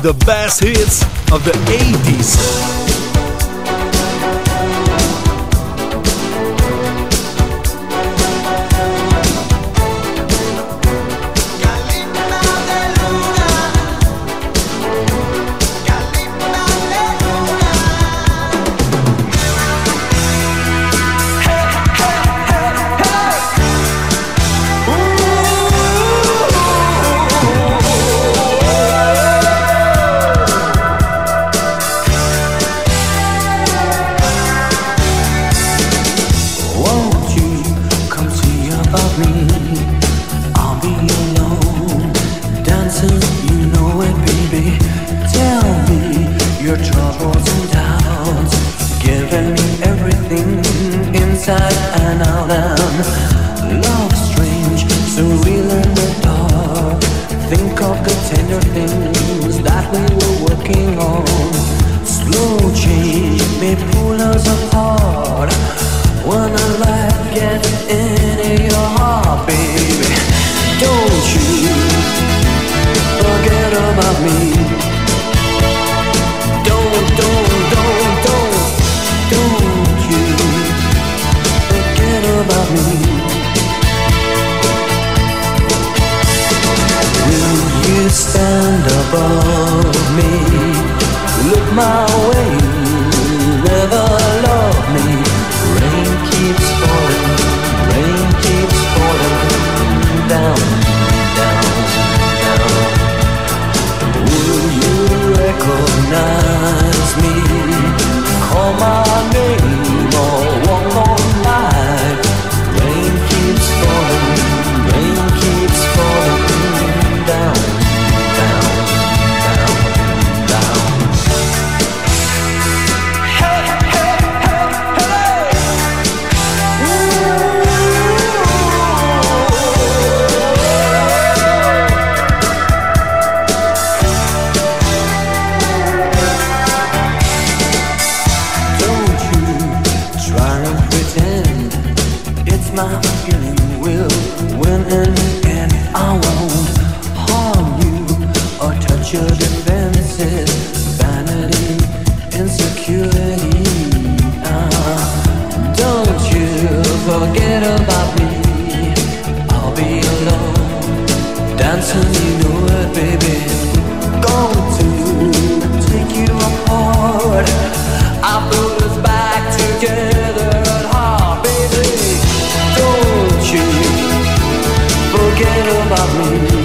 The best hits of the 80s. of when I you forget about me.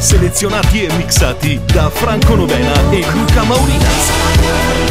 Selezionati e mixati da Franco Novena e Luca Maurinas.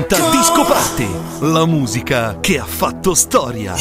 80 Disco Party, la musica che ha fatto storia.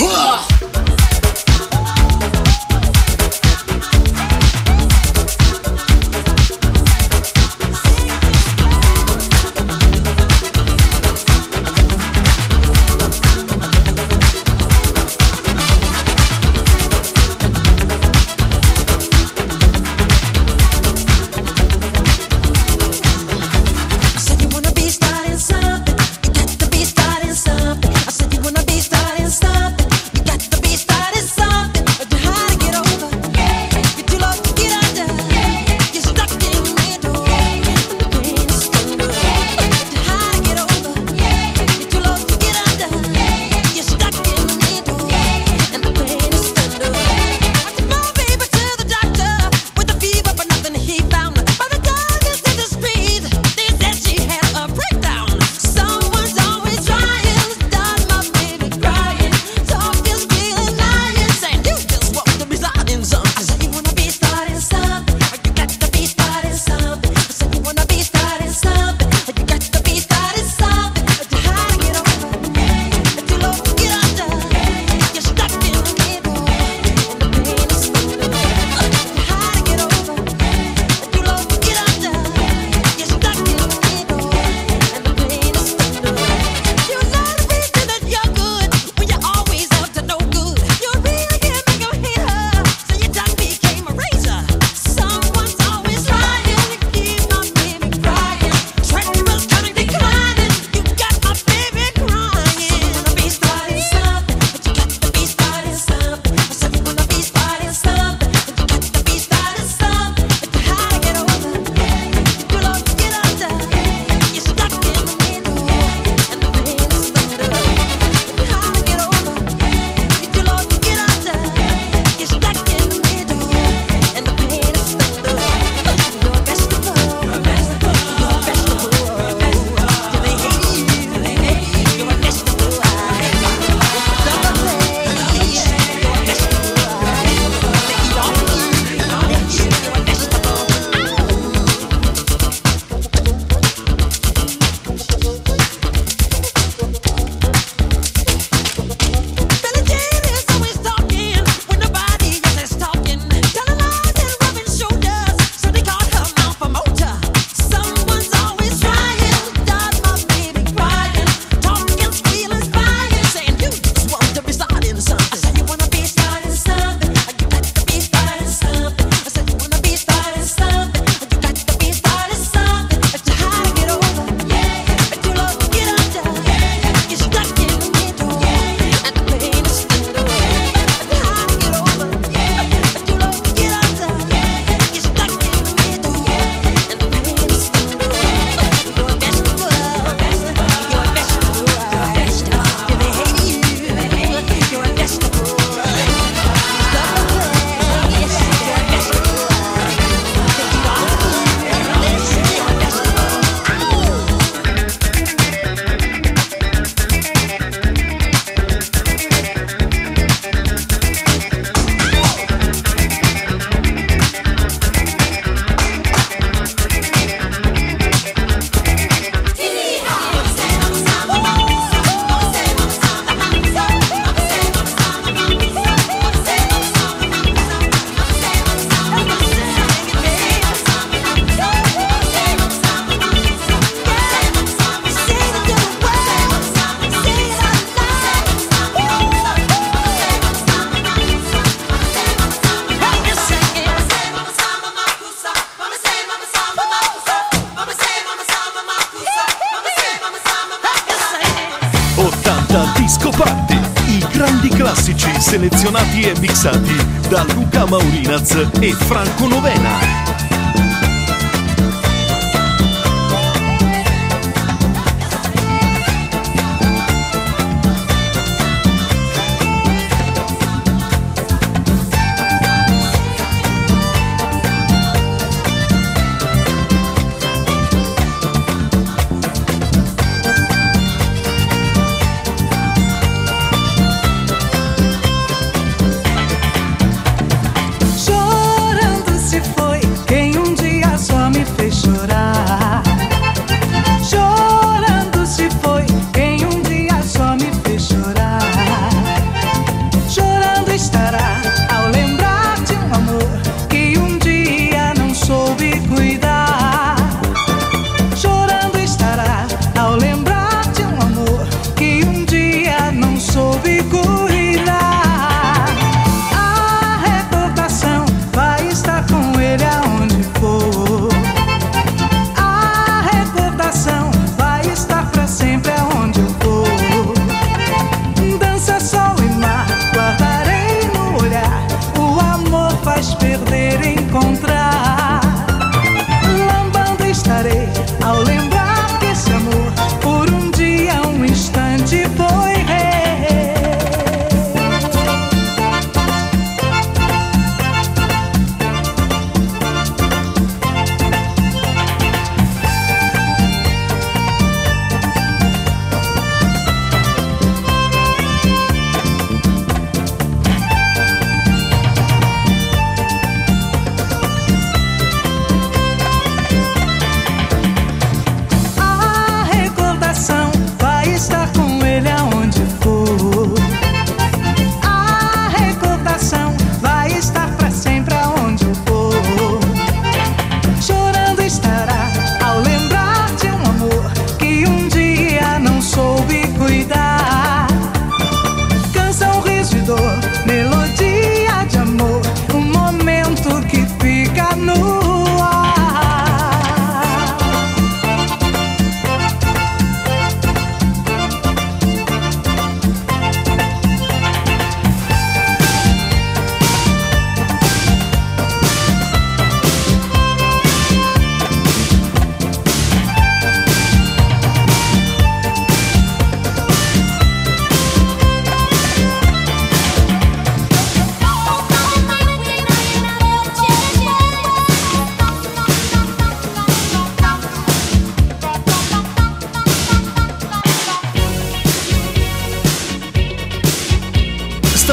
Selezionati e mixati da Luca Maurinaz e Franco Novena.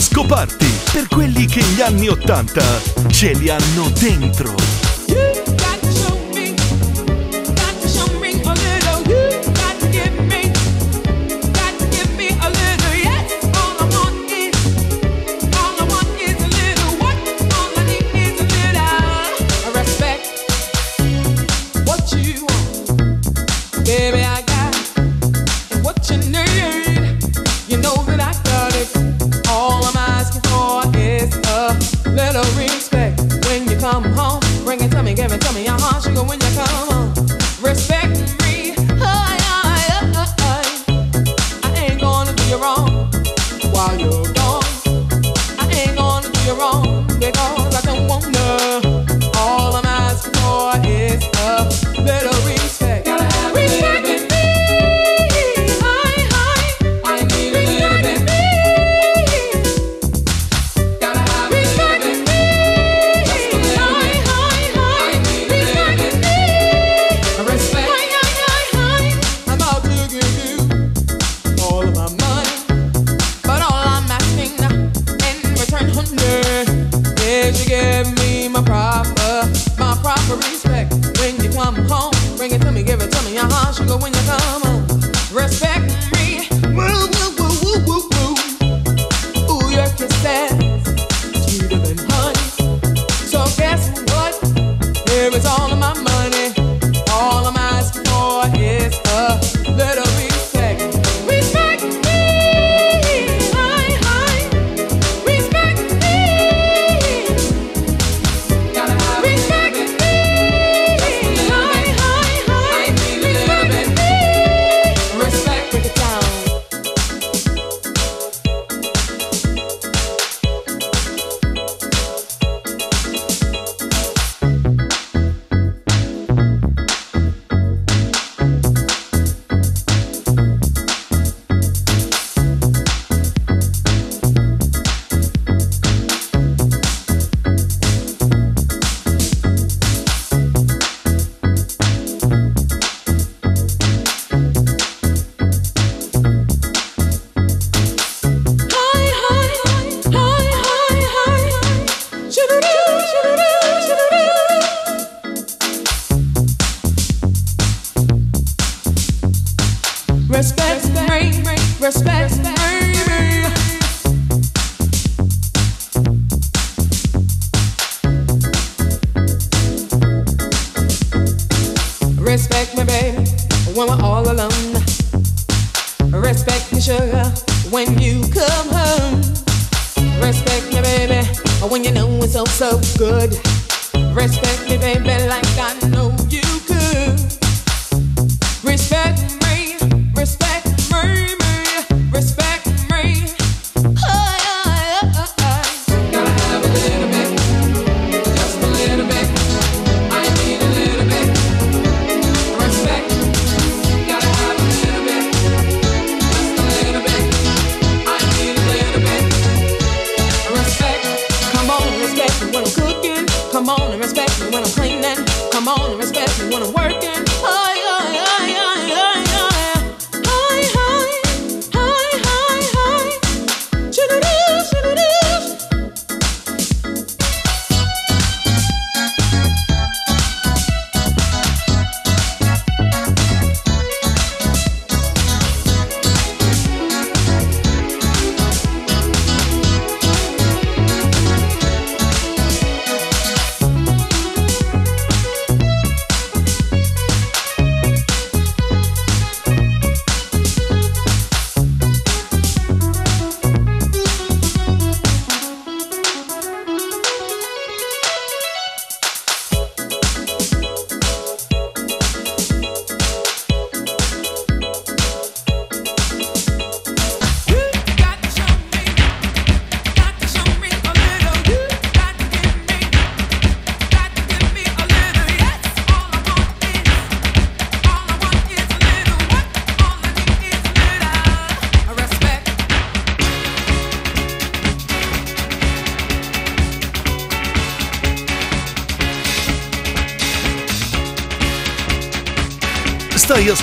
Disco Party per quelli che gli anni 80 ce li hanno dentro.